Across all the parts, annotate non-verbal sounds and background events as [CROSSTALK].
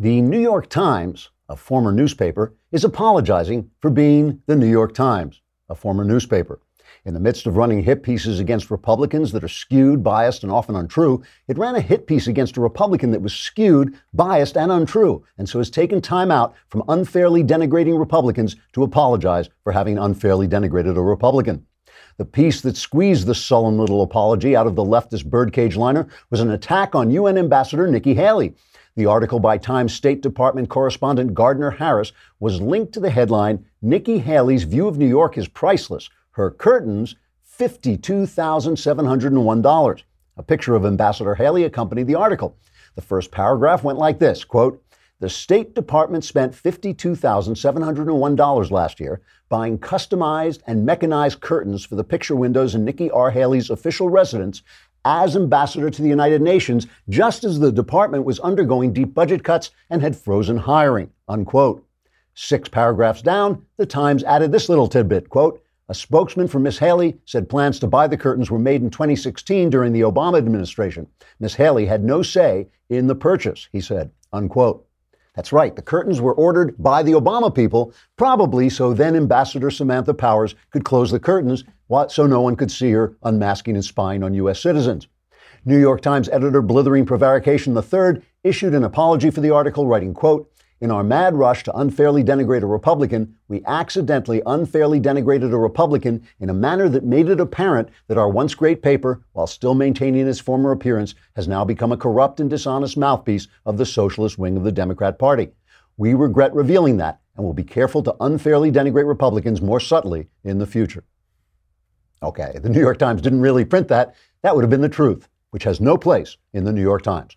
The New York Times, a former newspaper, is apologizing for being the New York Times, a former newspaper. In the midst of running hit pieces against Republicans that are skewed, biased, and often untrue, it ran a hit piece against a Republican that was skewed, biased, and untrue, and so has taken time out from unfairly denigrating Republicans to apologize for having unfairly denigrated a Republican. The piece that squeezed the sullen little apology out of the leftist birdcage liner was an attack on UN Ambassador Nikki Haley, the article by Times State Department correspondent Gardiner Harris was linked to the headline Nikki Haley's view of New York is priceless. Her curtains, $52,701. A picture of Ambassador Haley accompanied the article. The first paragraph went like this quote, the State Department spent $52,701 last year buying customized and mechanized curtains for the picture windows in Nikki R. Haley's official residence as ambassador to the United Nations, just as the department was undergoing deep budget cuts and had frozen hiring. Unquote. Six paragraphs down, the Times added this little tidbit quote, a spokesman for Ms. Haley said plans to buy the curtains were made in 2016 during the Obama administration. Ms. Haley had no say in the purchase, he said. Unquote. That's right, the curtains were ordered by the Obama people, probably so then Ambassador Samantha Powers could close the curtains so no one could see her unmasking and spying on U.S. citizens. New York Times editor Blithering Prevarication III issued an apology for the article, writing, quote, in our mad rush to unfairly denigrate a Republican, we accidentally unfairly denigrated a Republican in a manner that made it apparent that our once great paper, while still maintaining its former appearance, has now become a corrupt and dishonest mouthpiece of the socialist wing of the Democrat Party. We regret revealing that and will be careful to unfairly denigrate Republicans more subtly in the future. Okay, the New York Times didn't really print that. That would have been the truth, which has no place in the New York Times.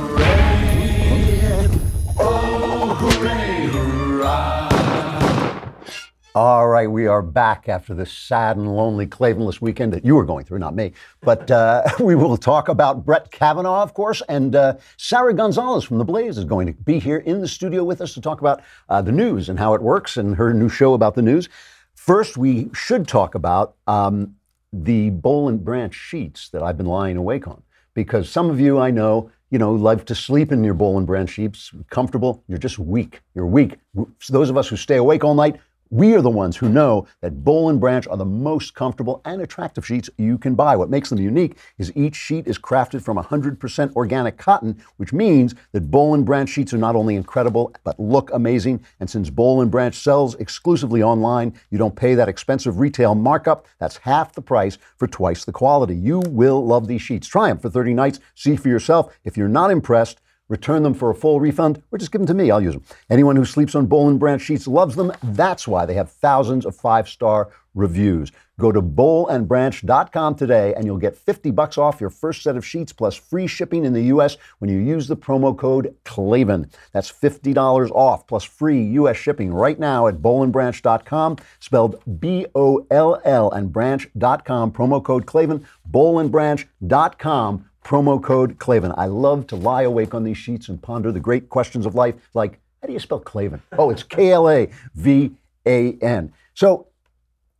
All right, we are back after this sad and lonely Klavanless weekend that you were going through, not me. But uh, [LAUGHS] we will talk about Brett Kavanaugh, of course, and uh, Sara Gonzales from The Blaze is going to be here in the studio with us to talk about uh, the news and how it works and her new show about the news. First, we should talk about um, the Boll and Branch sheets that I've been lying awake on, because some of you I know you know, love to sleep in your Boll and Branch sheets, comfortable. You're just weak. You're weak. So those of us who stay awake all night, we are the ones who know that Boll and Branch are the most comfortable and attractive sheets you can buy. What makes them unique is each sheet is crafted from 100% organic cotton, which means that Boll and Branch sheets are not only incredible but look amazing. And since Boll and Branch sells exclusively online, you don't pay that expensive retail markup. That's half the price for twice the quality. You will love these sheets. Try them for 30 nights. See for yourself. If you're not impressed, return them for a full refund, or just give them to me. I'll use them. Anyone who sleeps on Boll and Branch sheets loves them. That's why they have thousands of five star reviews. Go to bollandbranch.com today and you'll get 50 bucks off your first set of sheets plus free shipping in the US when you use the promo code Klavan. That's $50 off plus free US shipping right now at bollandbranch.com, spelled B O L L and branch.com, promo code Klavan, bollandbranch.com promo code Klavan. I love to lie awake on these sheets and ponder the great questions of life, like how do you spell Klavan? Oh, it's K L A V A N. So,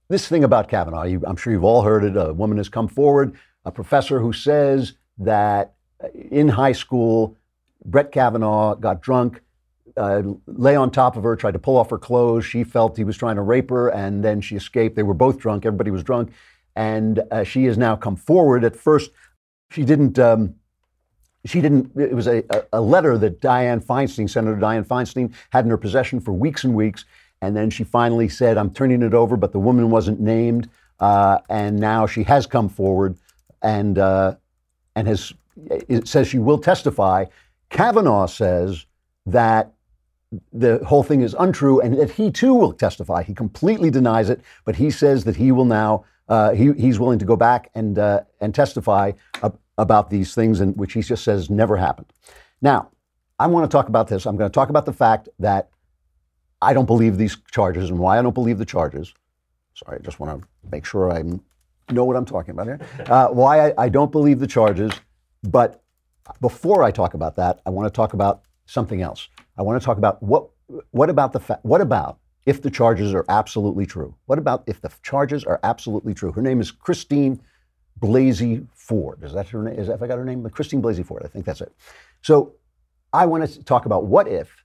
this thing about Kavanaugh, you, I'm sure you've all heard it. A woman has come forward, a professor who says that in high school, Brett Kavanaugh got drunk, uh, lay on top of her, tried to pull off her clothes. She felt he was trying to rape her, and then she escaped. They were both drunk. Everybody was drunk. And uh, she has now come forward. At first, she didn't. Um, she didn't. It was a, a letter that Dianne Feinstein, Senator Dianne Feinstein, had in her possession for weeks and weeks, and then she finally said, "I'm turning it over," but the woman wasn't named, uh, and now she has come forward and uh, and has it says she will testify. Kavanaugh says that the whole thing is untrue and that he too will testify. He completely denies it, but he says that he will now uh, he, he's willing to go back and, uh, and testify about these things, and which he just says never happened. Now, I want to talk about this. I'm going to talk about the fact that I don't believe these charges and why I don't believe the charges. Sorry, I just want to make sure I know what I'm talking about here. Uh, why I, I don't believe the charges, but before I talk about that, I want to talk about something else. I want to talk about what what about the fact, what about if the charges are absolutely true? What about if the charges are absolutely true? Her name is Christine Blasey Ford. Is that her name? Is that, if I got her name? Christine Blasey Ford. I think that's it. So I want to talk about what if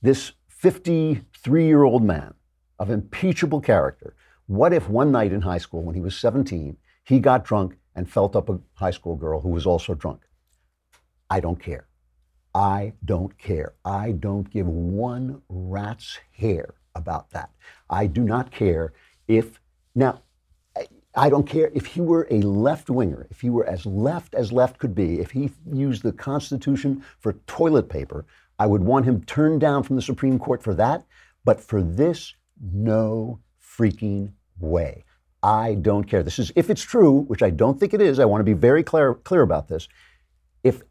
this 53 year old man of impeachable character, what if one night in high school when he was 17, he got drunk and felt up a high school girl who was also drunk? I don't care. I don't care. I don't give one rat's hair about that. I do not care if, now, I don't care if he were a left winger, if he were as left as left could be, if he used the Constitution for toilet paper, I would want him turned down from the Supreme Court for that. But for this, no freaking way. I don't care. This is, if it's true, which I don't think it is, I want to be very clear, clear about this. If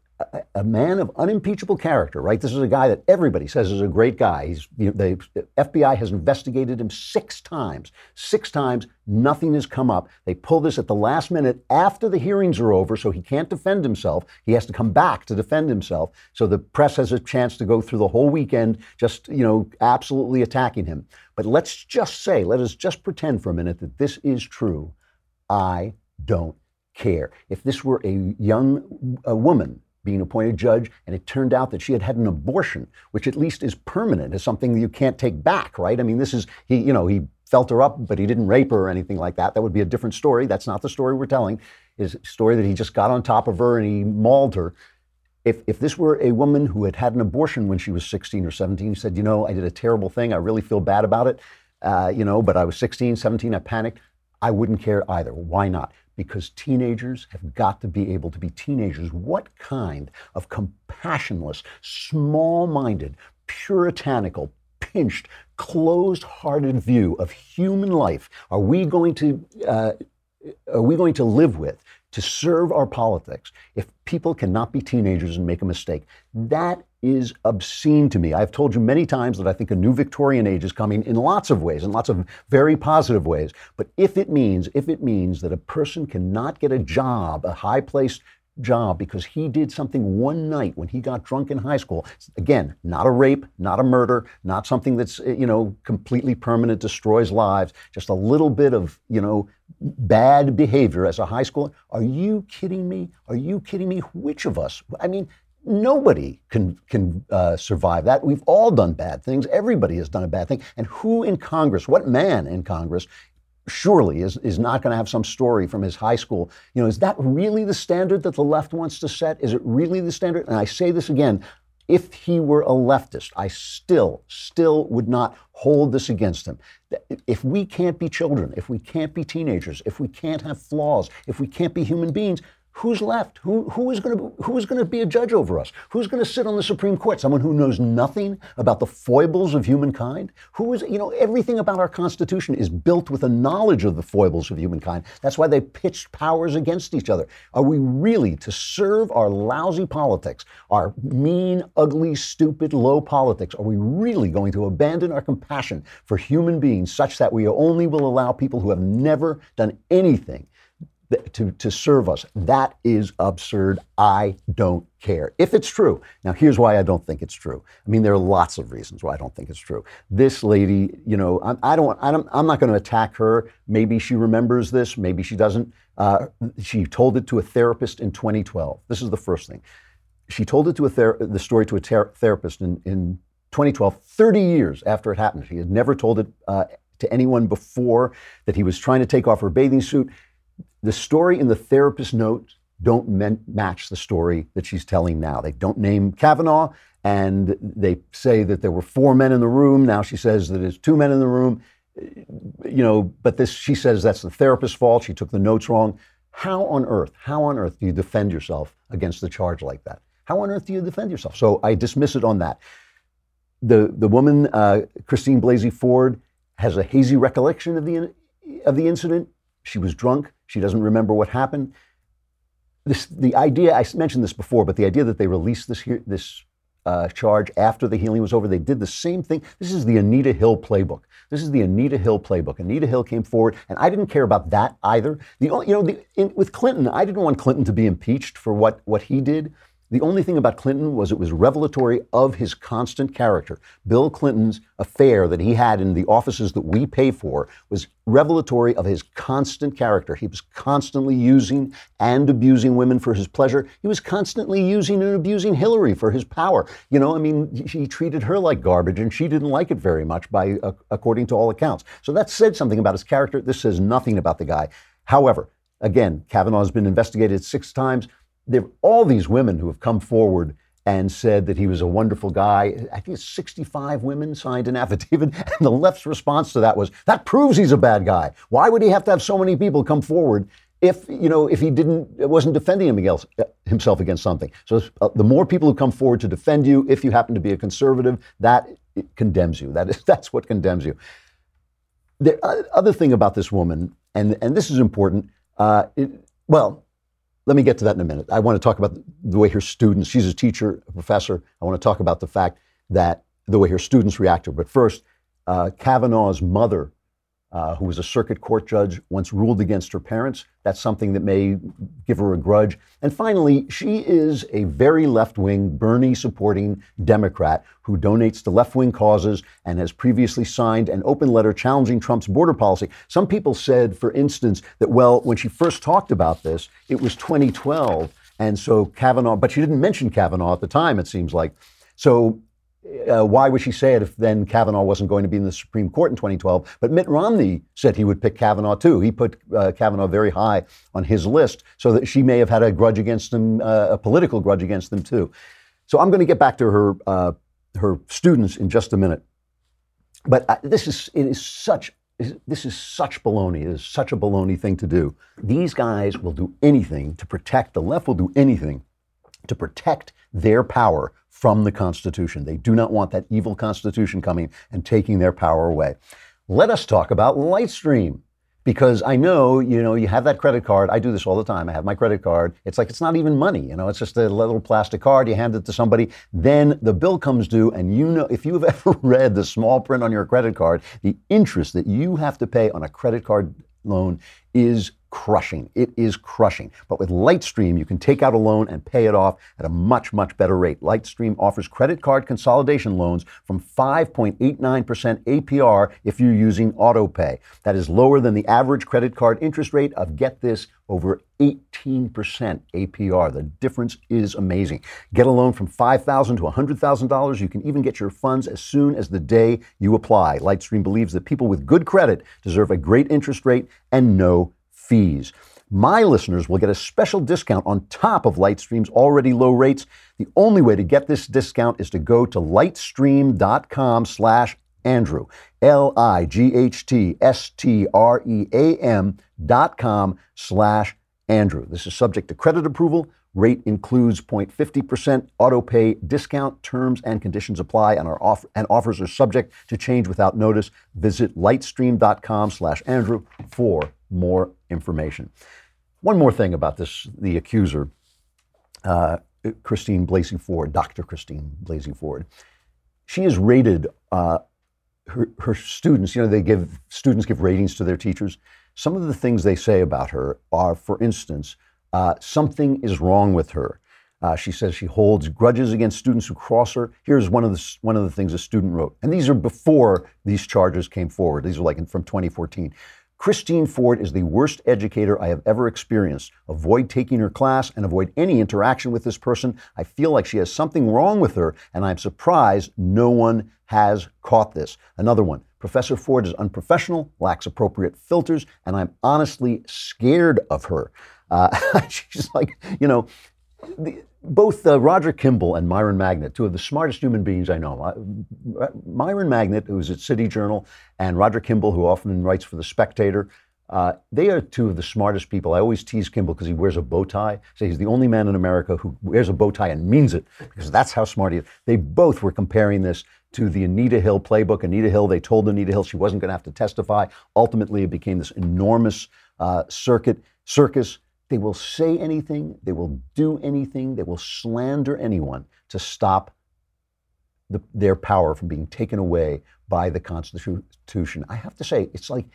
a, man of unimpeachable character, right? This is a guy that everybody says is a great guy. He's, you know, the FBI has investigated him six times. Six times, nothing has come up. They pull this at the last minute after the hearings are over, so he can't defend himself. He has to come back to defend himself. So the press has a chance to go through the whole weekend just, you know, absolutely attacking him. But let's just say, let us just pretend for a minute that this is true. I don't care. If this were a young a woman being appointed judge, and it turned out that she had had an abortion, which at least is permanent, is something you can't take back, right? I mean, this is he, you know, he felt her up, but he didn't rape her or anything like that. That would be a different story. That's not the story we're telling. Is story that he just got on top of her and he mauled her. If, if this were a woman who had had an abortion when she was 16 or 17, he said, you know, I did a terrible thing. I really feel bad about it. Uh, you know, but I was 16, 17, I panicked. I wouldn't care either. Why not? Because teenagers have got to be able to be teenagers. What kind of compassionless, small minded, puritanical, pinched, closed hearted view of human life are we going to, uh, are we going to live with to serve our politics if people cannot be teenagers and make a mistake? That is obscene to me. I've told you many times that I think a new Victorian age is coming in lots of ways, in lots of very positive ways. But if it means, if it means that a person cannot get a job, a high placed job because he did something one night when he got drunk in high school. Again, not a rape, not a murder, not something that's, eh, you know, completely permanent, destroys lives, just a little bit of, you know, bad behavior as a high schooler. Are you kidding me? Are you kidding me? Which of us? I mean, Nobody can can uh, survive that. We've all done bad things. Everybody has done a bad thing. And who in Congress? What man in Congress? Surely is, is not going to have some story from his high school. You know, is that really the standard that the left wants to set? Is it really the standard? And I say this again, if he were a leftist, I still, still would not hold this against him. If we can't be children, if we can't be teenagers, if we can't have flaws, if we can't be human beings, who's left? Who, who is going to who is going to be a judge over us? Who's going to sit on the Supreme Court? Someone who knows nothing about the foibles of humankind? Who is you know everything about our Constitution is built with a knowledge of the foibles of humankind. That's why they pitched powers against each other. Are we really to serve our lousy politics, our mean, ugly, stupid, low politics? Are we really going to abandon our compassion for human beings such that we only will allow people who have never done anything to, to serve us. That is absurd. I don't care. If it's true. Now, here's why I don't think it's true. I mean, there are lots of reasons why I don't think it's true. This lady, you know, I, I don't, I don't, I'm not going to attack her. Maybe she remembers this, maybe she doesn't. Uh, she told it to a therapist in 2012. This is the first thing. She told it to a ther- the story to a ter- therapist in, in 2012, 30 years after it happened. She had never told it uh, to anyone before that he was trying to take off her bathing suit the story in the therapist notes don't match the story that she's telling now. They don't name Kavanaugh, and they say that there were four men in the room. Now she says that it's two men in the room. You know, but this she says that's the therapist's fault. She took the notes wrong. How on earth? How on earth do you defend yourself against the charge like that? How on earth do you defend yourself? So I dismiss it on that. The the woman, uh, Christine Blasey Ford, has a hazy recollection of the of the incident. She was drunk. She doesn't remember what happened. This, the idea, I mentioned this before, but the idea that they released this, this uh, charge after the healing was over. They did the same thing. This is the Anita Hill playbook. This is the Anita Hill playbook. Anita Hill came forward, and I didn't care about that either. The only, you know, the, in, with Clinton, I didn't want Clinton to be impeached for what what he did. The only thing about Clinton was it was revelatory of his constant character. Bill Clinton's affair that he had in the offices that we pay for was revelatory of his constant character. He was constantly using and abusing women for his pleasure. He was constantly using and abusing Hillary for his power. You know, I mean, he treated her like garbage and she didn't like it very much by uh, according to all accounts. So that said something about his character. This says nothing about the guy. However, again, Kavanaugh has been investigated six times there are all these women who have come forward and said that he was a wonderful guy. I think 65 women signed an [LAUGHS] affidavit, and the left's response to that was, "That proves he's a bad guy. Why would he have to have so many people come forward if you know if he didn't wasn't defending him against, himself against something?" So uh, the more people who come forward to defend you, if you happen to be a conservative, that condemns you. That is [LAUGHS] that's what condemns you. The uh, other thing about this woman, and and this is important. Uh, it, well, let me get to that in a minute. I want to talk about the way her students, she's a teacher, a professor. I want to talk about the fact that the way her students react to her. But first, uh, Kavanaugh's mother uh, who was a circuit court judge, once ruled against her parents. That's something that may give her a grudge. And finally, she is a very left wing, Bernie supporting Democrat who donates to left wing causes and has previously signed an open letter challenging Trump's border policy. Some people said, for instance, that, well, when she first talked about this, it was 2012. And so Kavanaugh, but she didn't mention Kavanaugh at the time, it seems like. So uh, why would she say it if then Kavanaugh wasn't going to be in the Supreme Court in 2012? But Mitt Romney said he would pick Kavanaugh too. He put uh, Kavanaugh very high on his list, so that she may have had a grudge against him, uh, a political grudge against them too. So I'm going to get back to her uh, her students in just a minute. But uh, this is it is such this is such baloney. It is such a baloney thing to do. These guys will do anything to protect. The left will do anything to protect their power from the Constitution. They do not want that evil Constitution coming and taking their power away. Let us talk about Lightstream. Because I know, you know, you have that credit card. I do this all the time. I have my credit card. It's like it's not even money, you know, it's just a little plastic card. You hand it to somebody. Then the bill comes due, and you know, if you've [LAUGHS] ever read the small print on your credit card, the interest that you have to pay on a credit card loan is crushing. It is crushing. But with Lightstream, you can take out a loan and pay it off at a much, much better rate. Lightstream offers credit card consolidation loans from 5.89% APR if you're using AutoPay. That is lower than the average credit card interest rate of, get this, over 18% APR. The difference is amazing. Get a loan from $5,000 to $100,000. You can even get your funds as soon as the day you apply. Lightstream believes that people with good credit deserve a great interest rate and no fees. My listeners will get a special discount on top of Lightstream's already low rates. The only way to get this discount is to go to lightstream.com slash Andrew. L-I-G-H-T-S-T-R-E-A-M dot com slash Andrew. This is subject to credit approval. Rate includes 0.50% auto pay discount. Terms and conditions apply and, our offer, and offers are subject to change without notice. Visit lightstream.com slash Andrew for more information. One more thing about this, the accuser, uh, Christine Blasey Ford, Dr. Christine Blasey Ford. She is rated, uh, her, her students, you know, they give, students give ratings to their teachers. Some of the things they say about her are, for instance, uh, something is wrong with her. Uh, she says she holds grudges against students who cross her. Here's one of the one of the things a student wrote, and these are before these charges came forward. These are like in, from 2014. Christine Ford is the worst educator I have ever experienced. Avoid taking her class and avoid any interaction with this person. I feel like she has something wrong with her, and I'm surprised no one has caught this. Another one. Professor Ford is unprofessional, lacks appropriate filters, and I'm honestly scared of her. Uh, [LAUGHS] she's like, you know, the, both uh, Roger Kimball and Myron Magnet, two of the smartest human beings I know. Uh, Myron Magnet, who's at City Journal, and Roger Kimball, who often writes for The Spectator, uh, they are two of the smartest people. I always tease Kimball because he wears a bow tie. Say he's the only man in America who wears a bow tie and means it because that's how smart he is. They both were comparing this to the Anita Hill playbook. Anita Hill, they told Anita Hill she wasn't going to have to testify. Ultimately, it became this enormous uh, circuit circus they will say anything, they will do anything, they will slander anyone to stop the, their power from being taken away by the Constitution, I have to say, it's like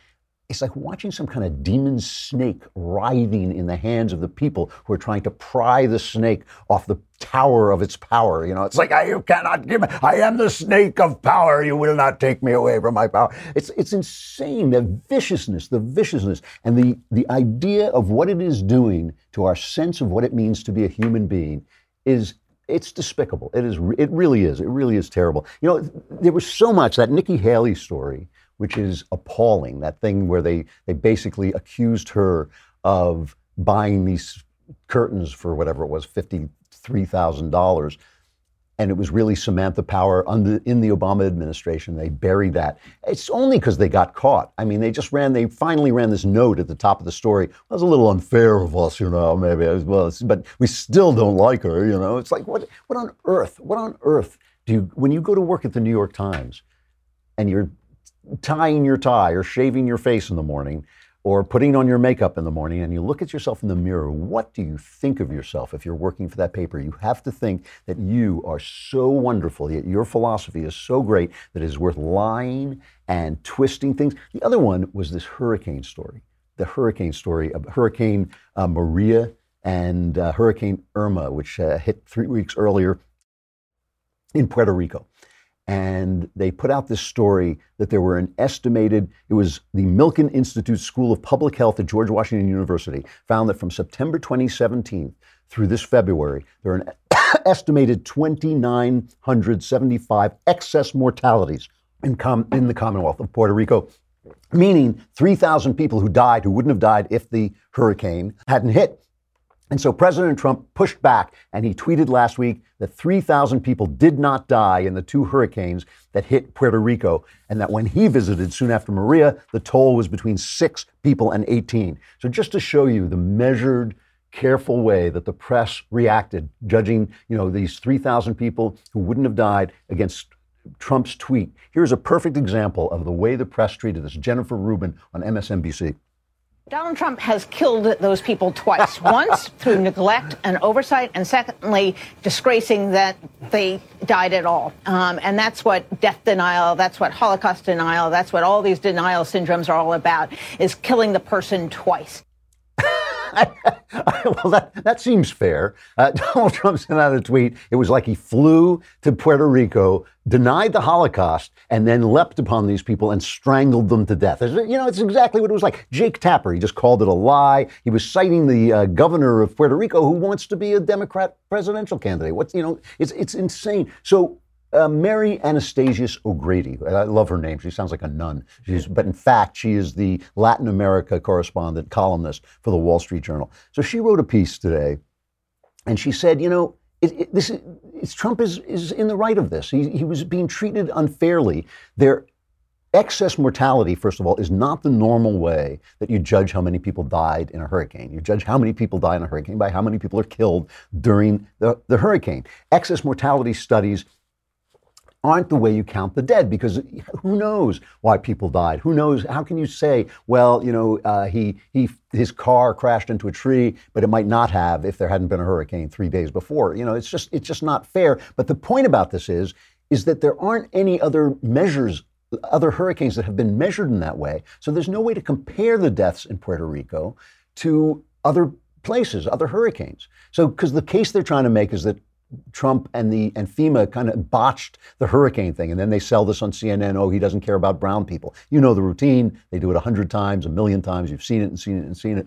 it's like watching some kind of demon snake writhing in the hands of the people who are trying to pry the snake off the tower of its power. You know, it's like, you cannot give me, I am the snake of power. You will not take me away from my power. It's, it's insane. The viciousness, the viciousness, and the, the idea of what it is doing to our sense of what it means to be a human being is it's despicable. It is. It really is. It really is terrible. You know, there was so much that Nikki Haley story which is appalling. That thing where they, they basically accused her of buying these curtains for whatever it was, $53,000. And it was really Samantha Power under, in the Obama administration. They buried that. It's only because they got caught. I mean, they just ran, they finally ran this note at the top of the story. It was a little unfair of us, you know, maybe as well, but we still don't like her, you know. It's like, what, what on earth, what on earth do you, when you go to work at the New York Times and you're tying your tie or shaving your face in the morning or putting on your makeup in the morning and you look at yourself in the mirror, what do you think of yourself if you're working for that paper? You have to think that you are so wonderful, yet your philosophy is so great that it is worth lying and twisting things. The other one was this hurricane story, the hurricane story of Hurricane uh, Maria and uh, Hurricane Irma, which uh, hit three weeks earlier in Puerto Rico and they put out this story that there were an estimated, it was the Milken Institute School of Public Health at George Washington University, found that from September 2017 through this February, there are an [COUGHS] estimated 2,975 excess mortalities in, com- in the Commonwealth of Puerto Rico, meaning 3,000 people who died who wouldn't have died if the hurricane hadn't hit. And so President Trump pushed back and he tweeted last week that 3,000 people did not die in the two hurricanes that hit Puerto Rico, and that when he visited soon after Maria, the toll was between six people and 18. So just to show you the measured, careful way that the press reacted, judging, you know, these 3,000 people who wouldn't have died against Trump's tweet. Here's a perfect example of the way the press treated this. Jennifer Rubin on MSNBC. Donald Trump has killed those people twice. [LAUGHS] Once through neglect and oversight, and secondly, disgracing that they died at all. Um, and that's what death denial, that's what Holocaust denial, that's what all these denial syndromes are all about, is killing the person twice. [LAUGHS] well, that, that seems fair. Uh, [LAUGHS] Donald Trump sent out a tweet. It was like he flew to Puerto Rico, denied the Holocaust, and then leapt upon these people and strangled them to death. You know, it's exactly what it was like. Jake Tapper, he just called it a lie. He was citing the uh, governor of Puerto Rico who wants to be a Democrat presidential candidate. What's, you know, it's, it's insane. So uh, Mary Anastasia O'Grady. I love her name. She sounds like a nun. She's, but in fact, she is the Latin America correspondent, columnist for the Wall Street Journal. So she wrote a piece today, and she said, you know, it, it, this is, Trump is, is in the right of this. He, he was being treated unfairly. Their excess mortality, first of all, is not the normal way that you judge how many people died in a hurricane. You judge how many people die in a hurricane by how many people are killed during the, the hurricane. Excess mortality studies aren't the way you count the dead because who knows why people died? Who knows? How can you say, well, you know, uh, he, he, his car crashed into a tree, but it might not have if there hadn't been a hurricane three days before? You know, it's just, it's just not fair. But the point about this is, is that there aren't any other measures other hurricanes that have been measured in that way. So there's no way to compare the deaths in Puerto Rico to other places, other hurricanes. So, because the case they're trying to make is that Trump and the and FEMA kind of botched the hurricane thing, and then they sell this on CNN. Oh, he doesn't care about brown people. You know the routine. They do it a hundred times, a million times. You've seen it and seen it and seen it.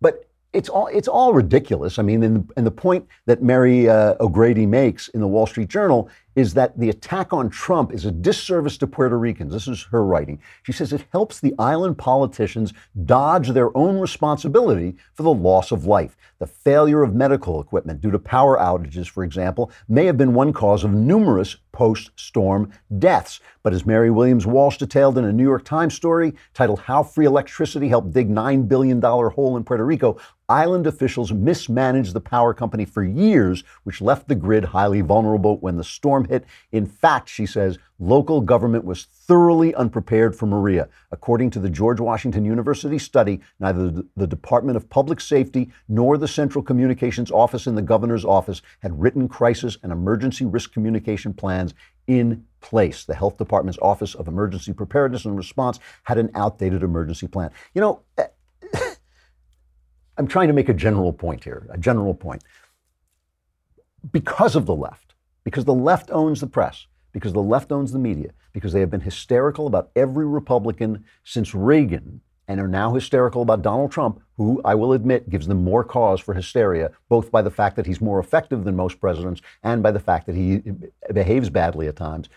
But it's all it's all ridiculous. I mean, and the, and the point that Mary uh, O'Grady makes in the Wall Street Journal is that the attack on Trump is a disservice to Puerto Ricans. This is her writing. She says it helps the island politicians dodge their own responsibility for the loss of life. The failure of medical equipment due to power outages, for example, may have been one cause of numerous post storm deaths. But as Mary Williams Walsh detailed in a New York Times story titled How Free Electricity Helped Dig $9 Billion Hole in Puerto Rico, island officials mismanaged the power company for years, which left the grid highly vulnerable when the storm hit. In fact, she says, local government was thoroughly unprepared for Maria. According to the George Washington University study, neither the- Department of Public Safety nor the Central Communications Office in the governor's office had written crisis and emergency risk communication plans in place. The Health Department's Office of Emergency Preparedness and Response had an outdated emergency plan. You know, I'm trying to make a general point here, a general point. Because of the left, because the left owns the press, because the left owns the media, because they have been hysterical about every Republican since Reagan and are now hysterical about Donald Trump, who I will admit gives them more cause for hysteria, both by the fact that he's more effective than most presidents and by the fact that he behaves badly at times.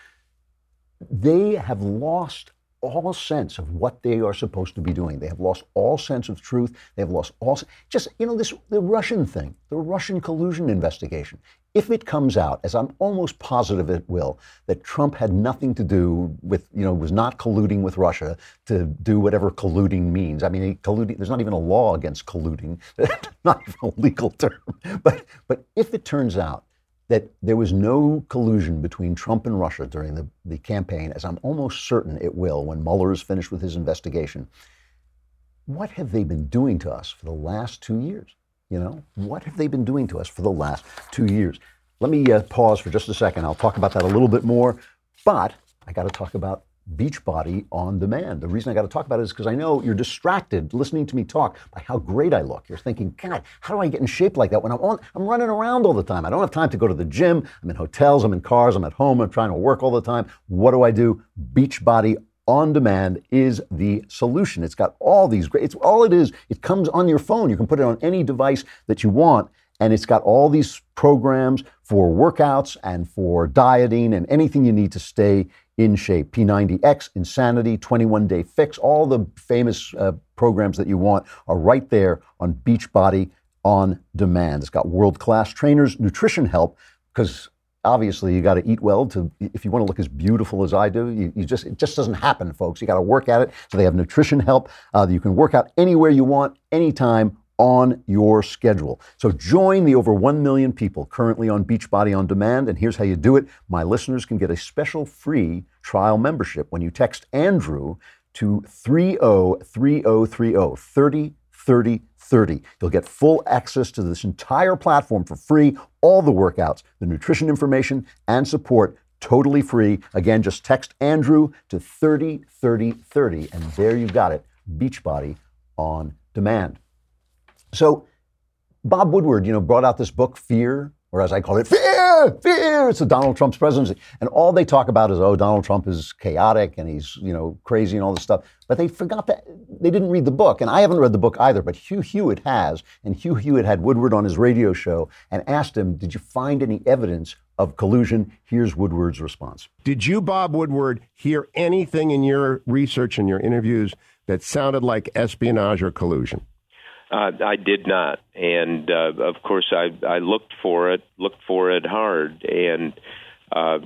They have lost all sense of what they are supposed to be doing. They have lost all sense of truth. They have lost all just you know this the Russian thing, the Russian collusion investigation. If it comes out, as I'm almost positive it will, that Trump had nothing to do with you know was not colluding with Russia to do whatever colluding means. I mean, colluding. There's not even a law against colluding, [LAUGHS] not even a legal term. But but if it turns out that there was no collusion between Trump and Russia during the, the campaign, as I'm almost certain it will when Mueller is finished with his investigation. What have they been doing to us for the last two years? You know, what have they been doing to us for the last two years? Let me uh, pause for just a second. I'll talk about that a little bit more, but I got to talk about Beachbody on demand. The reason I got to talk about it is because I know you're distracted listening to me talk by how great I look. You're thinking, God, how do I get in shape like that when I'm on? I'm running around all the time. I don't have time to go to the gym. I'm in hotels. I'm in cars. I'm at home. I'm trying to work all the time. What do I do? Beachbody on demand is the solution. It's got all these great. It's all it is. It comes on your phone. You can put it on any device that you want and it's got all these programs for workouts and for dieting and anything you need to stay in shape. P90X, Insanity, 21 Day Fix, all the famous uh, programs that you want are right there on Beachbody on demand. It's got world class trainers, nutrition help, because obviously you got to eat well to if you want to look as beautiful as I do. You, you just it just doesn't happen, folks. You got to work at it. So they have nutrition help. Uh, you can work out anywhere you want, anytime on your schedule. So join the over 1 million people currently on Beachbody on Demand. And here's how you do it. My listeners can get a special free trial membership when you text Andrew to 303030 30 30 30. You'll get full access to this entire platform for free, all the workouts, the nutrition information, and support totally free. Again, just text Andrew to 303030, and there you got it Beachbody on demand. So Bob Woodward, you know, brought out this book, Fear, or as I call it, Fear, Fear. It's a Donald Trump's presidency. And all they talk about is, oh, Donald Trump is chaotic and he's, you know, crazy and all this stuff. But they forgot that they didn't read the book. And I haven't read the book either, but Hugh Hewitt has. And Hugh Hewitt had Woodward on his radio show and asked him, did you find any evidence of collusion? Here's Woodward's response. Did you, Bob Woodward, hear anything in your research and your interviews that sounded like espionage or collusion? Uh, I did not, and uh, of course I I looked for it, looked for it hard, and uh,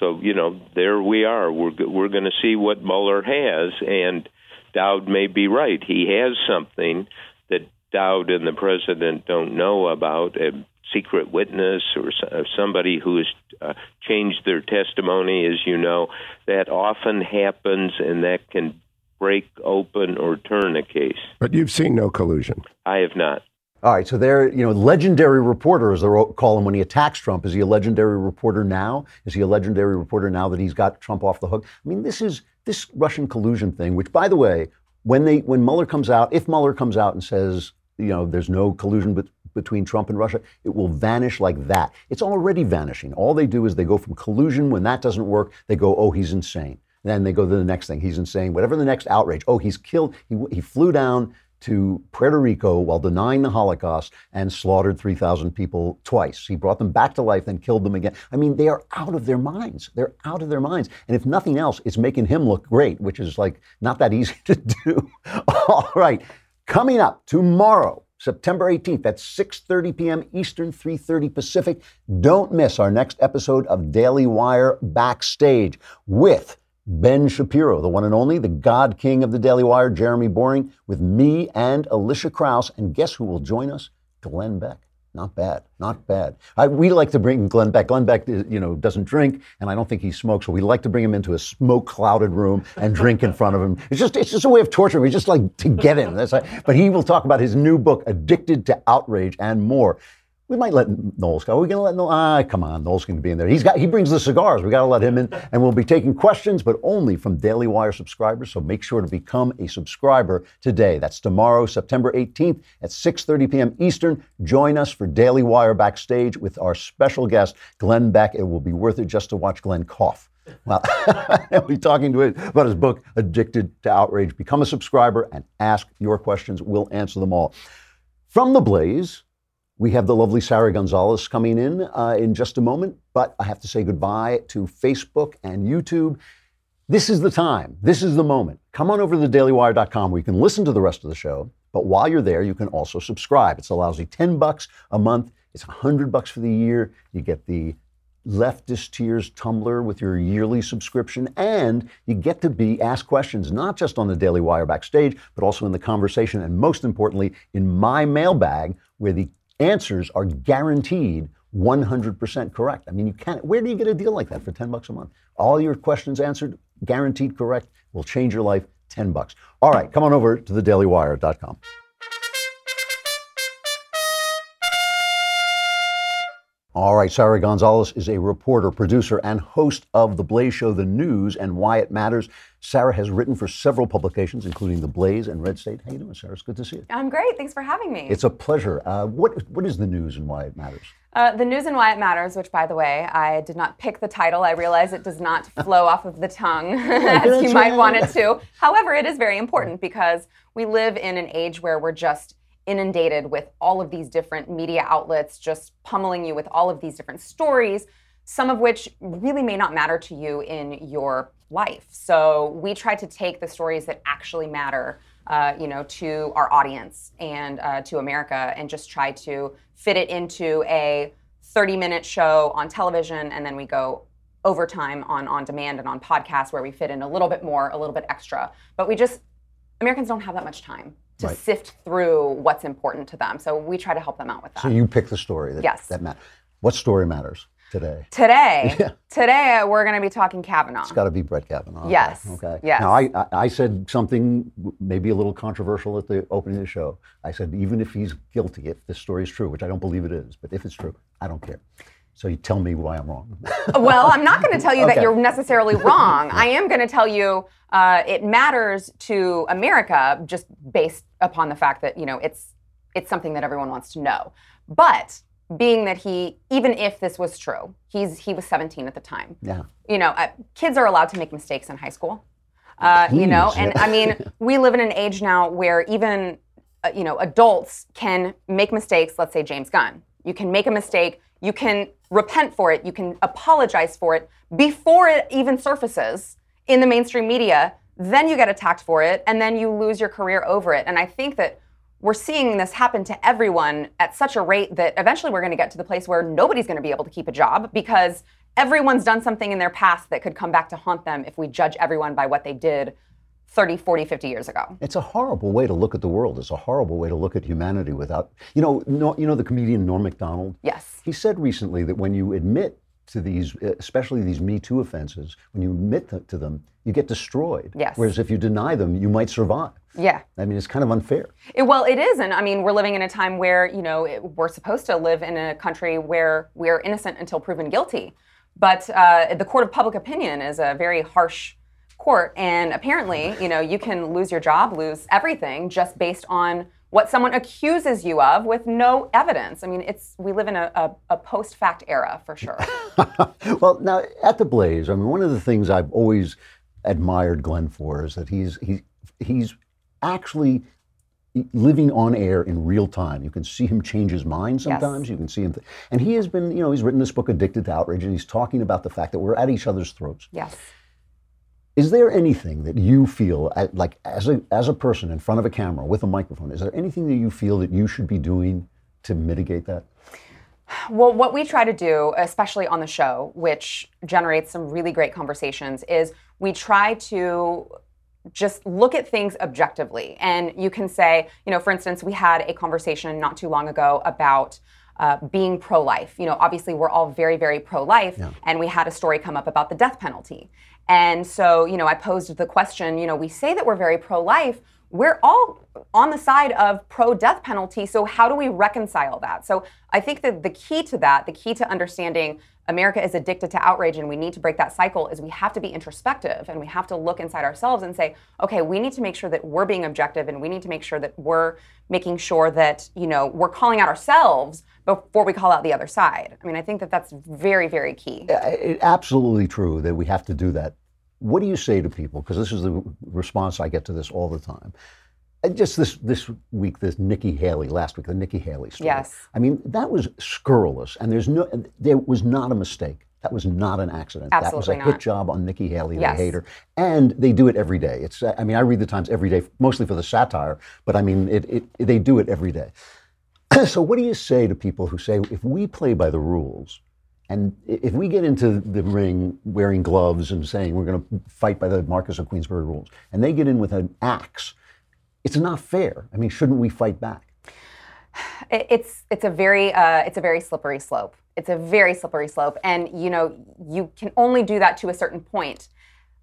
so you know there we are. We're we're going to see what Mueller has, and Dowd may be right. He has something that Dowd and the president don't know about. A secret witness or somebody who has uh, changed their testimony, as you know, that often happens, and that can break open or turn a case. But you've seen no collusion. I have not. All right, so there, you know, legendary reporter, as they call him when he attacks Trump. Is he a legendary reporter now? Is he a legendary reporter now that he's got Trump off the hook? I mean, this is this Russian collusion thing, which, by the way, when they when Mueller comes out, if Mueller comes out and says, you know, there's no collusion with, between Trump and Russia, it will vanish like that. It's already vanishing. All they do is they go from collusion. When that doesn't work, they go, oh, he's insane. Then they go to the next thing. He's insane. Whatever the next outrage. Oh, he's killed. He, he flew down to Puerto Rico while denying the Holocaust and slaughtered 3,000 people twice. He brought them back to life, then killed them again. I mean, they are out of their minds. They're out of their minds. And if nothing else, it's making him look great, which is like not that easy [LAUGHS] to do. [LAUGHS] All right. Coming up tomorrow, September 18th at 6:30 p.m. Eastern, 3:30 Pacific. Don't miss our next episode of Daily Wire Backstage with Ben Shapiro, the one and only, the God King of the Daily Wire, Jeremy Boring, with me and Alicia Krause. And guess who will join us? Glenn Beck. Not bad, not bad. I, we like to bring Glenn Beck. Glenn Beck, you know, doesn't drink, and I don't think he smokes. So we like to bring him into a smoke-clouded room and drink in front of him. It's just, it's just a way of torturing. We just like to get him. That's like, but he will talk about his new book, Addicted to Outrage, and more. We might let Knowles go. Are we going to let Knowles? Ah, come on, Knowles can be in there. He's got. He brings the cigars. We got to let him in, and we'll be taking questions, but only from Daily Wire subscribers. So make sure to become a subscriber today. That's tomorrow, September 18th at 6:30 p.m. Eastern. Join us for Daily Wire backstage with our special guest, Glenn Beck. It will be worth it just to watch Glenn cough. Well, [LAUGHS] be talking to it about his book, Addicted to Outrage. Become a subscriber and ask your questions. We'll answer them all. From the Blaze. We have the lovely Sara Gonzales coming in uh, in just a moment, but I have to say goodbye to Facebook and YouTube. This is the time. This is the moment. Come on over to thedailywire.com where you can listen to the rest of the show. But while you're there, you can also subscribe. It's a lousy 10 bucks a month. It's 100 bucks for the year. You get the leftist tears Tumblr with your yearly subscription, and you get to be asked questions not just on the Daily Wire backstage, but also in the conversation, and most importantly, in my mailbag, where the answers are guaranteed 100% correct. I mean, you can't, where do you get a deal like that for 10 bucks a month? All your questions answered, guaranteed correct, will change your life 10 bucks. All right, come on over to thedailywire.com. All right, Sara Gonzales is a reporter, producer, and host of The Blaze Show, The News, and Why It Matters. Sara has written for several publications, including The Blaze and Red State. How you doing, Sara? It's good to see you. I'm great. Thanks for having me. It's a pleasure. Uh, what What is The News and Why It Matters? Uh, the News and Why It Matters, which, by the way, I did not pick the title. I realize it does not [LAUGHS] flow off of the tongue [LAUGHS] as you might want it to. [LAUGHS] However, it is very important because we live in an age where we're just inundated with all of these different media outlets just pummeling you with all of these different stories, some of which really may not matter to you in your life. So we try to take the stories that actually matter. Uh, you know, to our audience and uh, to America, and just try to fit it into a 30-minute show on television, and then we go overtime on on demand and on podcasts where we fit in a little bit more, a little bit extra. But we just Americans don't have that much time to Right. sift through what's important to them. So we try to help them out with that. So you pick the story that, Yes. that matters. What story matters today? today, [LAUGHS] today uh, we're going to be talking Kavanaugh. It's got to be Brett Kavanaugh. Yes, Okay. yes. Now, I, I, I said something maybe a little controversial at the opening of the show. I said, even if he's guilty, if this story is true, which I don't believe it is, but if it's true, I don't care. So you tell me why I'm wrong. [LAUGHS] well, I'm not going to tell you Okay. that you're necessarily wrong. [LAUGHS] I am going to tell you uh, it matters to America just based upon the fact that you know it's it's something that everyone wants to know. But being that he, even if this was true, he's he was 17 at the time. yeah. you know, uh, kids are allowed to make mistakes in high school. Uh, you know, Please. and I mean, [LAUGHS] we live in an age now where even, uh, you know, adults can make mistakes. Let's say James Gunn. You can make a mistake. You can repent for it. You can apologize for it before it even surfaces in the mainstream media. Then you get attacked for it, and then you lose your career over it. And I think that we're seeing this happen to everyone at such a rate that eventually we're going to get to the place where nobody's going to be able to keep a job because everyone's done something in their past that could come back to haunt them if we judge everyone by what they did 30, 40, 50 years ago. It's a horrible way to look at the world. It's a horrible way to look at humanity without, you know, no, you know the comedian Norm Macdonald? Yes. He said recently that when you admit to these, especially these Me Too offenses, when you admit to, to them, you get destroyed. Yes. Whereas if you deny them, you might survive. Yeah. I mean, it's kind of unfair. It, well, it is, and I mean, we're living in a time where you know it, we're supposed to live in a country where we are innocent until proven guilty, but uh, the court of public opinion is a very harsh court, and apparently, you know, you can lose your job, lose everything just based on what someone accuses you of with no evidence. I mean, it's we live in a, a, a post-fact era for sure. [LAUGHS] well, now at the Blaze, I mean, one of the things I've always admired Glenn for is that he's he, he's actually living on air in real time. You can see him change his mind sometimes. You can see him, th- and he has been, you know, he's written this book, Addicted to Outrage, and he's talking about the fact that we're at each other's throats. yes. Is there anything that you feel, like as a as a person in front of a camera with a microphone, is there anything that you feel that you should be doing to mitigate that? Well, what we try to do, especially on the show, which generates some really great conversations, is we try to just look at things objectively. And you can say, you know, for instance, we had a conversation not too long ago about uh, being pro life. You know, obviously, we're all very, very pro life, and we had a story come up about the death penalty. And so, you know, I posed the question, you know, we say that we're very pro life. We're all on the side of pro death penalty. So, how do we reconcile that? So, I think that the key to that, the key to understanding America is addicted to outrage and we need to break that cycle is we have to be introspective and we have to look inside ourselves and say, okay, we need to make sure that we're being objective and we need to make sure that we're making sure that, you know, we're calling out ourselves before we call out the other side. I mean, I think that that's very, very key. It, absolutely true that we have to do that. What do you say to people? Because this is the response I get to this all the time. And just this this week, this Nikki Haley last week, the Nikki Haley story. Yes. I mean, that was scurrilous, and there's no, there was not a mistake. That was not an accident. Absolutely that was a Absolutely hit job on Nikki Haley. Yes. They hate her, and they do it every day. It's, I mean, I read the Times every day, mostly for the satire, but I mean, it, it they do it every day. [CLEARS THROAT] so, what do you say to people who say, if we play by the rules, and if we get into the ring wearing gloves and saying we're going to fight by the Marquess of Queensberry rules, and they get in with an axe, it's not fair. I mean, shouldn't we fight back? It's it's a very uh, it's a very slippery slope. It's a very slippery slope, and you know you can only do that to a certain point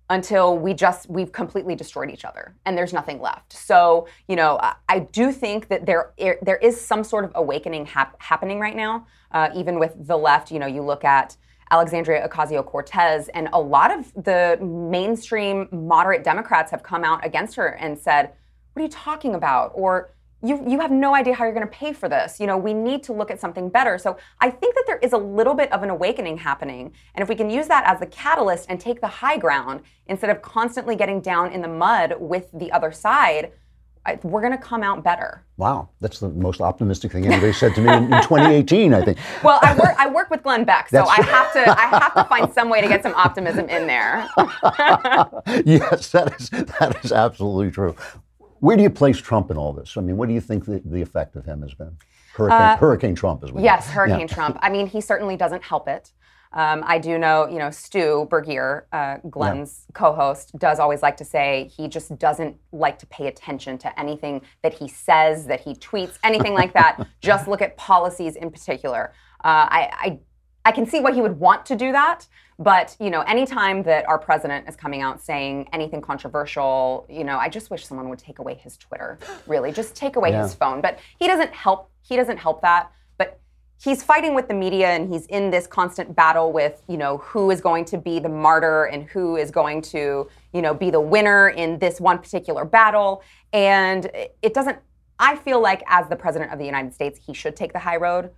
until we just we've completely destroyed each other and there's nothing left. So you know I, do think that there there is some sort of awakening hap- happening right now, uh, even with the left. You know you look at. Alexandria Ocasio Cortez, and a lot of the mainstream moderate Democrats have come out against her and said, What are you talking about? Or you, you have no idea how you're going to pay for this. You know, we need to look at something better. So I think that there is a little bit of an awakening happening. And if we can use that as the catalyst and take the high ground instead of constantly getting down in the mud with the other side, I, we're going to come out better. Wow, that's the most optimistic thing anybody said to me in, in 2018. I think. [LAUGHS] Well, I work I work with Glenn Beck, so That's I have to I have to find some way to get some optimism in there. [LAUGHS] yes, that is that is absolutely true. Where do you place Trump in all this? I mean, what do you think the, the effect of him has been? Hurricane, Hurricane Trump, as we know. Uh, Yes, Hurricane Yeah. Trump. I mean, he certainly doesn't help it. Um, I do know, you know, Stu Burguiere, uh, Glenn's co-host, does always like to say he just doesn't like to pay attention to anything that he says, that he tweets, anything like that. [LAUGHS] Just look at policies in particular. Uh, I, I, I can see why he would want to do that, but you know, anytime that our president is coming out saying anything controversial, you know, I just wish someone would take away his Twitter. Really, just take away Yeah. his phone. But he doesn't help. He doesn't help that. But he's fighting with the media and he's in this constant battle with you know who is going to be the martyr and who is going to you know be the winner in this one particular battle and it- it doesn't i feel like as the president of the united states he should take the high road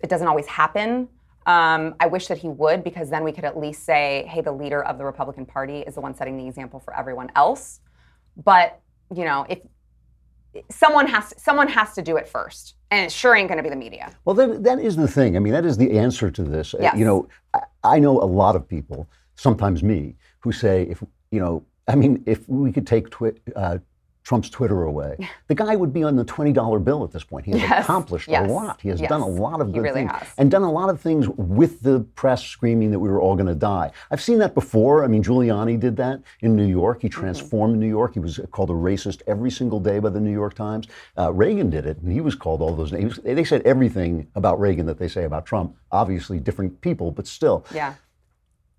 it doesn't always happen um, i wish that he would because then we could at least say hey the leader of the republican party is the one setting the example for everyone else but you know if someone has to, someone has to do it first and it sure ain't going to be the media Well, that, that is the thing. I mean, that is the answer to this. Uh, Yes. You know, I, I know a lot of people, sometimes me, who say, if, you know, I mean, if we could take twi- uh, Trump's Twitter away, [LAUGHS] the guy would be on the $20 bill at this point. He has Yes. accomplished Yes. a lot. He has Yes. done a lot of He good really things. has. And done a lot of things with the press screaming that we were all going to die. I've seen that before. I mean, Giuliani did that in New York. Mm-hmm. He transformed New York. He was called a racist every single day by the New York Times. Uh, Reagan did it, and he was called all those names. They said everything about Reagan that they say about Trump. Obviously, different people, but still. yeah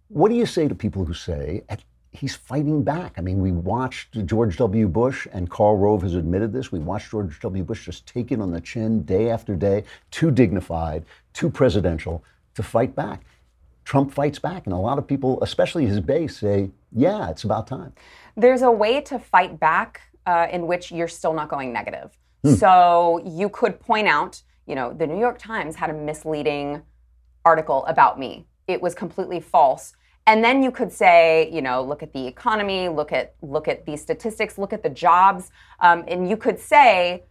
What do you say to people who say "At- he's fighting back? I mean, we watched George W. Bush, and Karl Rove has admitted this. We watched George W. Bush just take it on the chin day after day, too dignified, too presidential to fight back. Trump fights back, and a lot of people, especially his base, say, yeah, it's about time. there's a way to fight back uh, in which you're still not going negative. So you could point out, you know, the New York Times had a misleading article about me. It was completely false. And then you could say, you know, look at the economy, look at look at these statistics, look at the jobs, um, and you could say,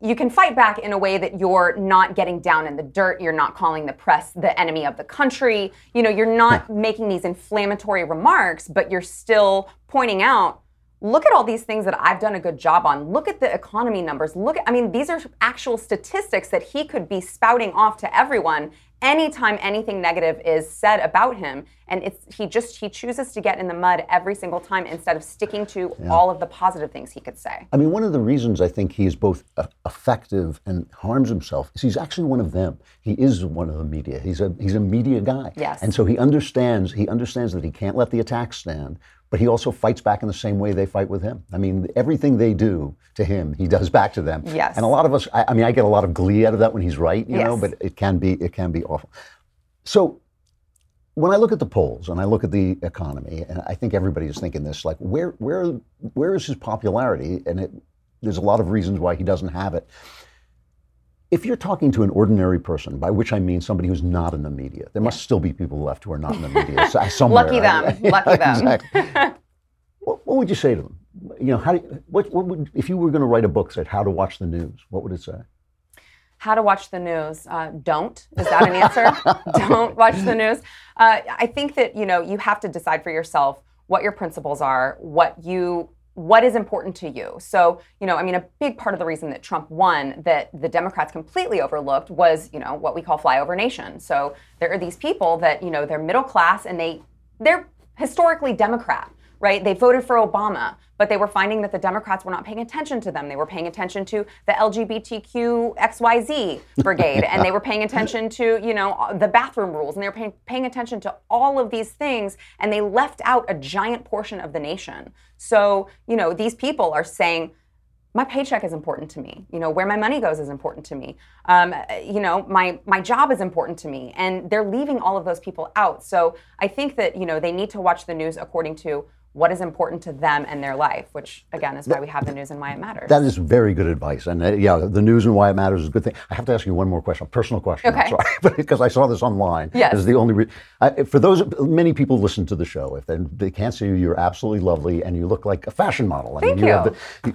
you can fight back in a way that you're not getting down in the dirt. You're not calling the press the enemy of the country. You know, you're not making these inflammatory remarks, but you're still pointing out look at all these things that I've done a good job on. Look at the economy numbers. Look at, I mean, these are actual statistics that he could be spouting off to everyone anytime anything negative is said about him and it's he just he chooses to get in the mud every single time instead of sticking to all of the positive things he could say I mean, one of the reasons I think he is both effective and harms himself is he's actually one of them. He is one of the media. He's a he's a media guy. Yes. And so he understands he understands that he can't let the attack stand, but he also fights back in the same way they fight with him. I mean, everything they do to him, he does back to them. Yes. And a lot of us, I, I mean, I get a lot of glee out of that when he's right, you know, but it can be it can be awful. So when I look at the polls and I look at the economy, and I think everybody is thinking this, like where where where is his popularity? And it, there's a lot of reasons why he doesn't have it. If you're talking to an ordinary person, by which I mean somebody who's not in the media, there must still be people left who are not in the media so- [LAUGHS] somewhere. Lucky them. [LAUGHS] Lucky them. Exactly. [LAUGHS] what, what would you say to them? You know, how do you, what, what would if you were going to write a book that said how to watch the news? What would it say? how to watch the news uh, don't is that an answer don't watch the news uh, i think that you know you have to decide for yourself what your principles are what you what is important to you. So you know i mean a big part of the reason that trump won that the democrats completely overlooked was you know what we call flyover nation. So there are these people that you know they're middle class and they they're historically democrat right? They voted for Obama, but they were finding that the Democrats were not paying attention to them. They were paying attention to the LGBTQ XYZ [LAUGHS] brigade, and they were paying attention to, you know, the bathroom rules, and they were paying, paying attention to all of these things, and they left out a giant portion of the nation. So, you know, these people are saying, my paycheck is important to me. You know, where my money goes is important to me. Um, you know, my my job is important to me, and they're leaving all of those people out. So I think that you know they need to watch the news according to what is important to them and their life, which again is why we have the news and why it matters. That is very good advice. And uh, yeah, the news and why it matters is a good thing. I have to ask you one more question, a personal question. I'm Okay. sorry, [LAUGHS] because I saw this online. Yes. This is the only re- I, for those many people listen to the show. If they, they can't see you, you're absolutely lovely, and you look like a fashion model. I Thank mean, you. Have you. the,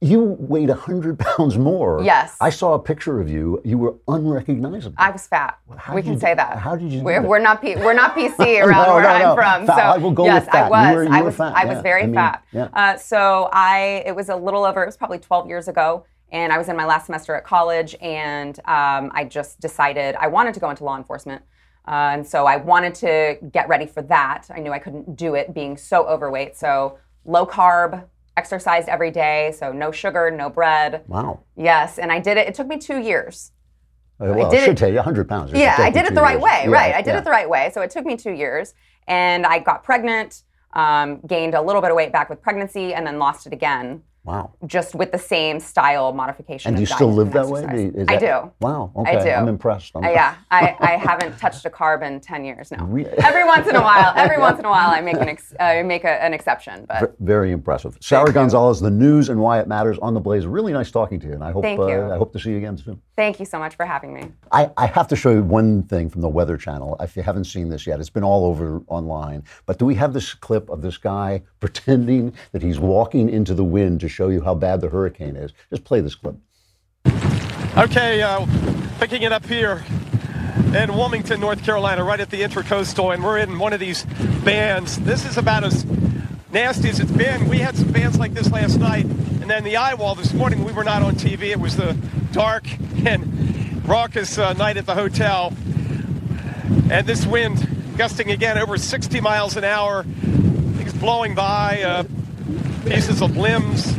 you weighed hundred [LAUGHS] pounds more. Yes. I saw a picture of you. You were unrecognizable. I was fat. how we can you say that. how did you We're, we're not P, we're not PC [LAUGHS] around No, where no, I'm no. from. Fat. So I will go yes, with fat. I was. were- you I was. fat, I was yeah. very I mean, fat. yeah. Uh, so I. It was a little over. It was probably 12 years ago, and I was in my last semester at college, and um, I just decided I wanted to go into law enforcement. Uh, and so I wanted to get ready for that. I knew I couldn't do it being so overweight. So low carb, exercised every day. So no sugar, no bread. Wow. Yes, and I did it. It took me two years. Uh, well, did it should it- take you hundred pounds. Yeah, I did it the right years. way, Yeah, right? I did yeah. it the right way. So it took me two years, and I got pregnant, um, gained a little bit of weight back with pregnancy, and then lost it again, Wow. just with the same style modification. And do you still live that way? exercise. You- is I do. Wow. Okay. do. I'm impressed. I'm Uh, yeah, I, I [LAUGHS] haven't touched a carb in ten years now. Really? [LAUGHS] Every once in a while, every once in a while, I make an ex- I make a, an exception. But Very impressive. Sara Gonzales, the news and why it matters on the Blaze. Really nice talking to you, and I hope Thank you. Uh, I hope to see you again soon. Thank you so much for having me. I, I have to show you one thing from the Weather Channel. If you haven't seen this yet, it's been all over online. But do we have this clip of this guy [LAUGHS] pretending that he's walking into the wind to show you how bad the hurricane is? Just play this clip. Okay, uh, picking it up here in Wilmington, North Carolina, right at the Intracoastal, and we're in one of these bands. This is about as nasty as it's been. We had some bands like this last night, and then the eye wall this morning. We were not on TV. It was the dark and raucous uh, night at the hotel, and this wind gusting again over 60 miles an hour. Things blowing by, uh, pieces of limbs.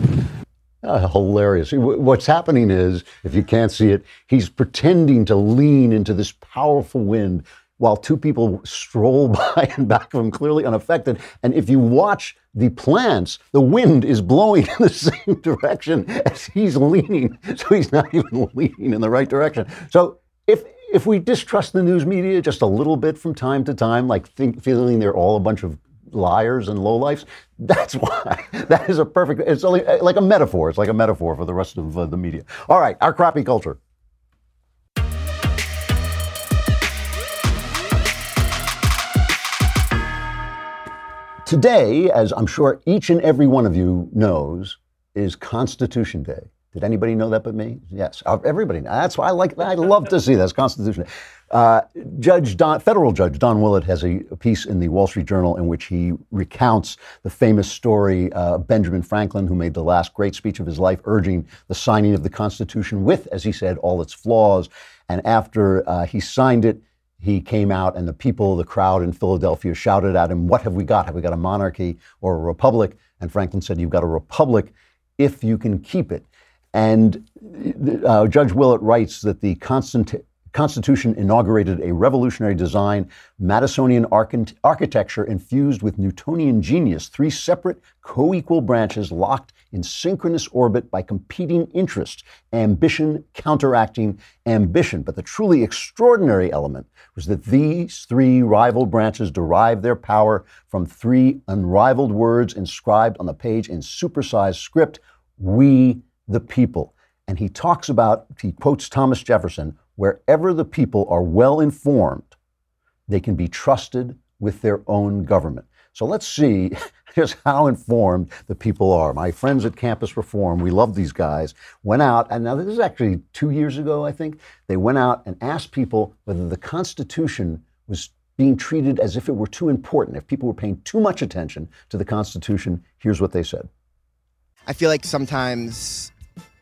Uh, hilarious. What's happening is, if you can't see it, he's pretending to lean into this powerful wind while two people stroll [LAUGHS] by in back of him, clearly unaffected. And if you watch the plants, the wind is blowing in the [LAUGHS] same direction as he's leaning. So he's not even [LAUGHS] leaning in the right direction. So if if we distrust the news media just a little bit from time to time, like think, feeling they're all a bunch of liars and lowlifes. That's why. That is a perfect. It's only like a metaphor. It's like a metaphor for the rest of uh, the media. All right, our crappy culture. Today, as I'm sure each and every one of you knows, is Constitution Day. Did anybody know that but me? Yes, Uh, everybody. That's why I like. I love to see this Constitution. Uh, Judge Don, federal judge Don Willett has a, a piece in the Wall Street Journal in which he recounts the famous story uh, of Benjamin Franklin, who made the last great speech of his life, urging the signing of the Constitution with, as he said, all its flaws. And after uh, he signed it, he came out, and the people, the crowd in Philadelphia, shouted at him, "What have we got? Have we got a monarchy or a republic?" And Franklin said, "You've got a republic if you can keep it." And uh, Judge Willett writes that the constant, Constitution inaugurated a revolutionary design, Madisonian archi- architecture infused with Newtonian genius, three separate co equal branches locked in synchronous orbit by competing interests, ambition counteracting ambition. But the truly extraordinary element was that these three rival branches derived their power from three unrivaled words inscribed on the page in supersized script We the people. And he talks about, he quotes Thomas Jefferson wherever the people are well informed, they can be trusted with their own government. So let's see [LAUGHS] just how informed the people are. My friends at Campus Reform, we love these guys, went out, and now this is actually two years ago, I think. They went out and asked people whether the Constitution was being treated as if it were too important. If people were paying too much attention to the Constitution, here's what they said. I feel like sometimes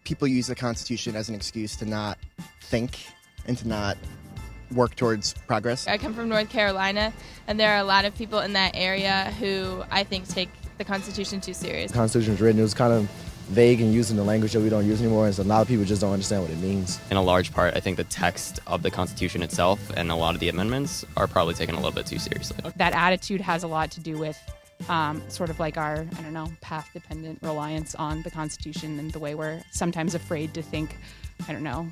people use the Constitution as an excuse to not think and to not work towards progress. I come from North Carolina, and there are a lot of people in that area who I think take the Constitution too serious. The Constitution was written, it was kind of vague and using the language that we don't use anymore, and so a lot of people just don't understand what it means. In a large part, I think the text of the Constitution itself and a lot of the amendments are probably taken a little bit too seriously. That attitude has a lot to do with um, sort of like our, I don't know, path dependent reliance on the Constitution and the way we're sometimes afraid to think, I don't know,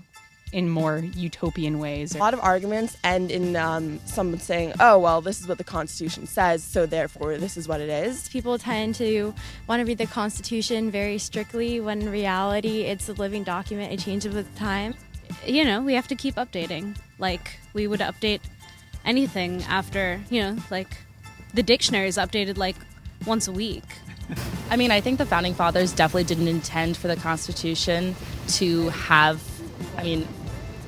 in more utopian ways. A lot of arguments end in um, someone saying, oh, well, this is what the Constitution says, so therefore this is what it is. People tend to want to read the Constitution very strictly when in reality it's a living document, it changes with time. You know, we have to keep updating. Like, we would update anything after, you know, like the dictionary is updated like once a week. I mean, I think the founding fathers definitely didn't intend for the Constitution to have, I mean,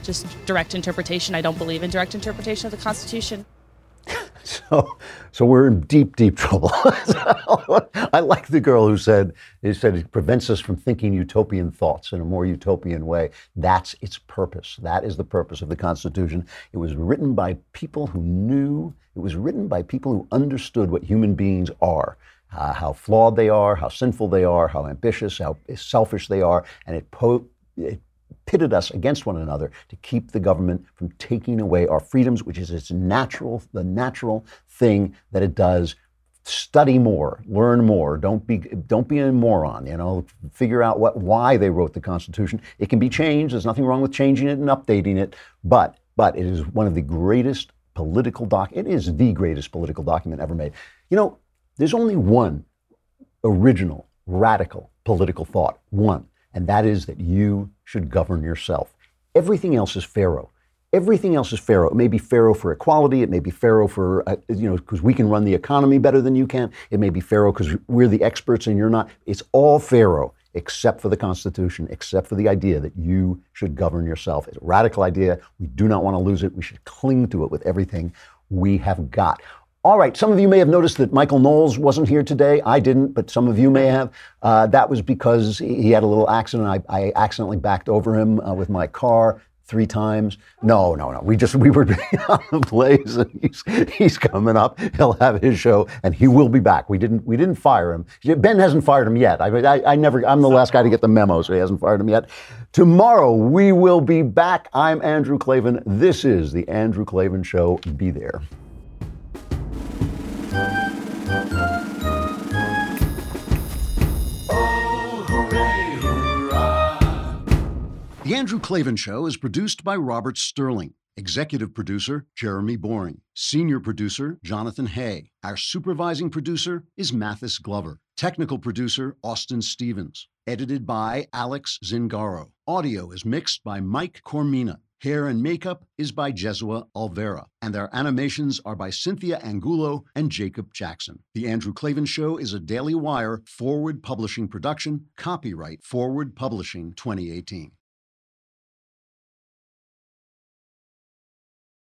just direct interpretation. I don't believe in direct interpretation of the Constitution. [LAUGHS] So, so we're in deep, deep trouble. [LAUGHS] I like the girl who said, "He said it prevents us from thinking utopian thoughts in a more utopian way." That's its purpose. That is the purpose of the Constitution. It was written by people who knew. It was written by people who understood what human beings are. Uh, how flawed they are, how sinful they are, how ambitious, how selfish they are, and it, po- it pitted us against one another to keep the government from taking away our freedoms, which is its natural, the natural thing that it does. Study more, learn more. Don't be, don't be a moron. You know, figure out what, why they wrote the Constitution. It can be changed. There's nothing wrong with changing it and updating it, but, but it is one of the greatest political doc. It is the greatest political document ever made. You know, there's only one original, radical political thought. One and that is that you should govern yourself. Everything else is Pharaoh. Everything else is Pharaoh. It may be Pharaoh for equality. It may be Pharaoh for, uh, you know, because we can run the economy better than you can. It may be Pharaoh because we're the experts and you're not. It's all Pharaoh except for the Constitution, except for the idea that you should govern yourself. It's a radical idea. We do not want to lose it. We should cling to it with everything we have got. All right, some of you may have noticed that Michael Knowles wasn't here today. I didn't, but some of you may have. Uh, that was because he had a little accident. I, I accidentally backed over him uh, with my car three times. No, no, no. We just we were [LAUGHS] on the blaze, and he's he's coming up. He'll have his show, and he will be back. We didn't we didn't fire him. Ben hasn't fired him yet. I I, I never. I'm the last guy to get the memo, so he hasn't fired him yet. Tomorrow we will be back. I'm Andrew Klavan. This is the Andrew Klavan Show. Be there. The Andrew Klavan Show is produced by Robert Sterling. Executive producer, Jeremy Boring. Senior producer, Jonathan Hay. Our supervising producer is Mathis Glover. Technical producer, Austin Stevens. Edited by Alex Zingaro. Audio is mixed by Mike Coromina. Hair and makeup is by Jesua Alvera, and their animations are by Cynthia Angulo and Jacob Jackson. The Andrew Klavan Show is a Daily Wire forward publishing production, copyright Forward Publishing 2018.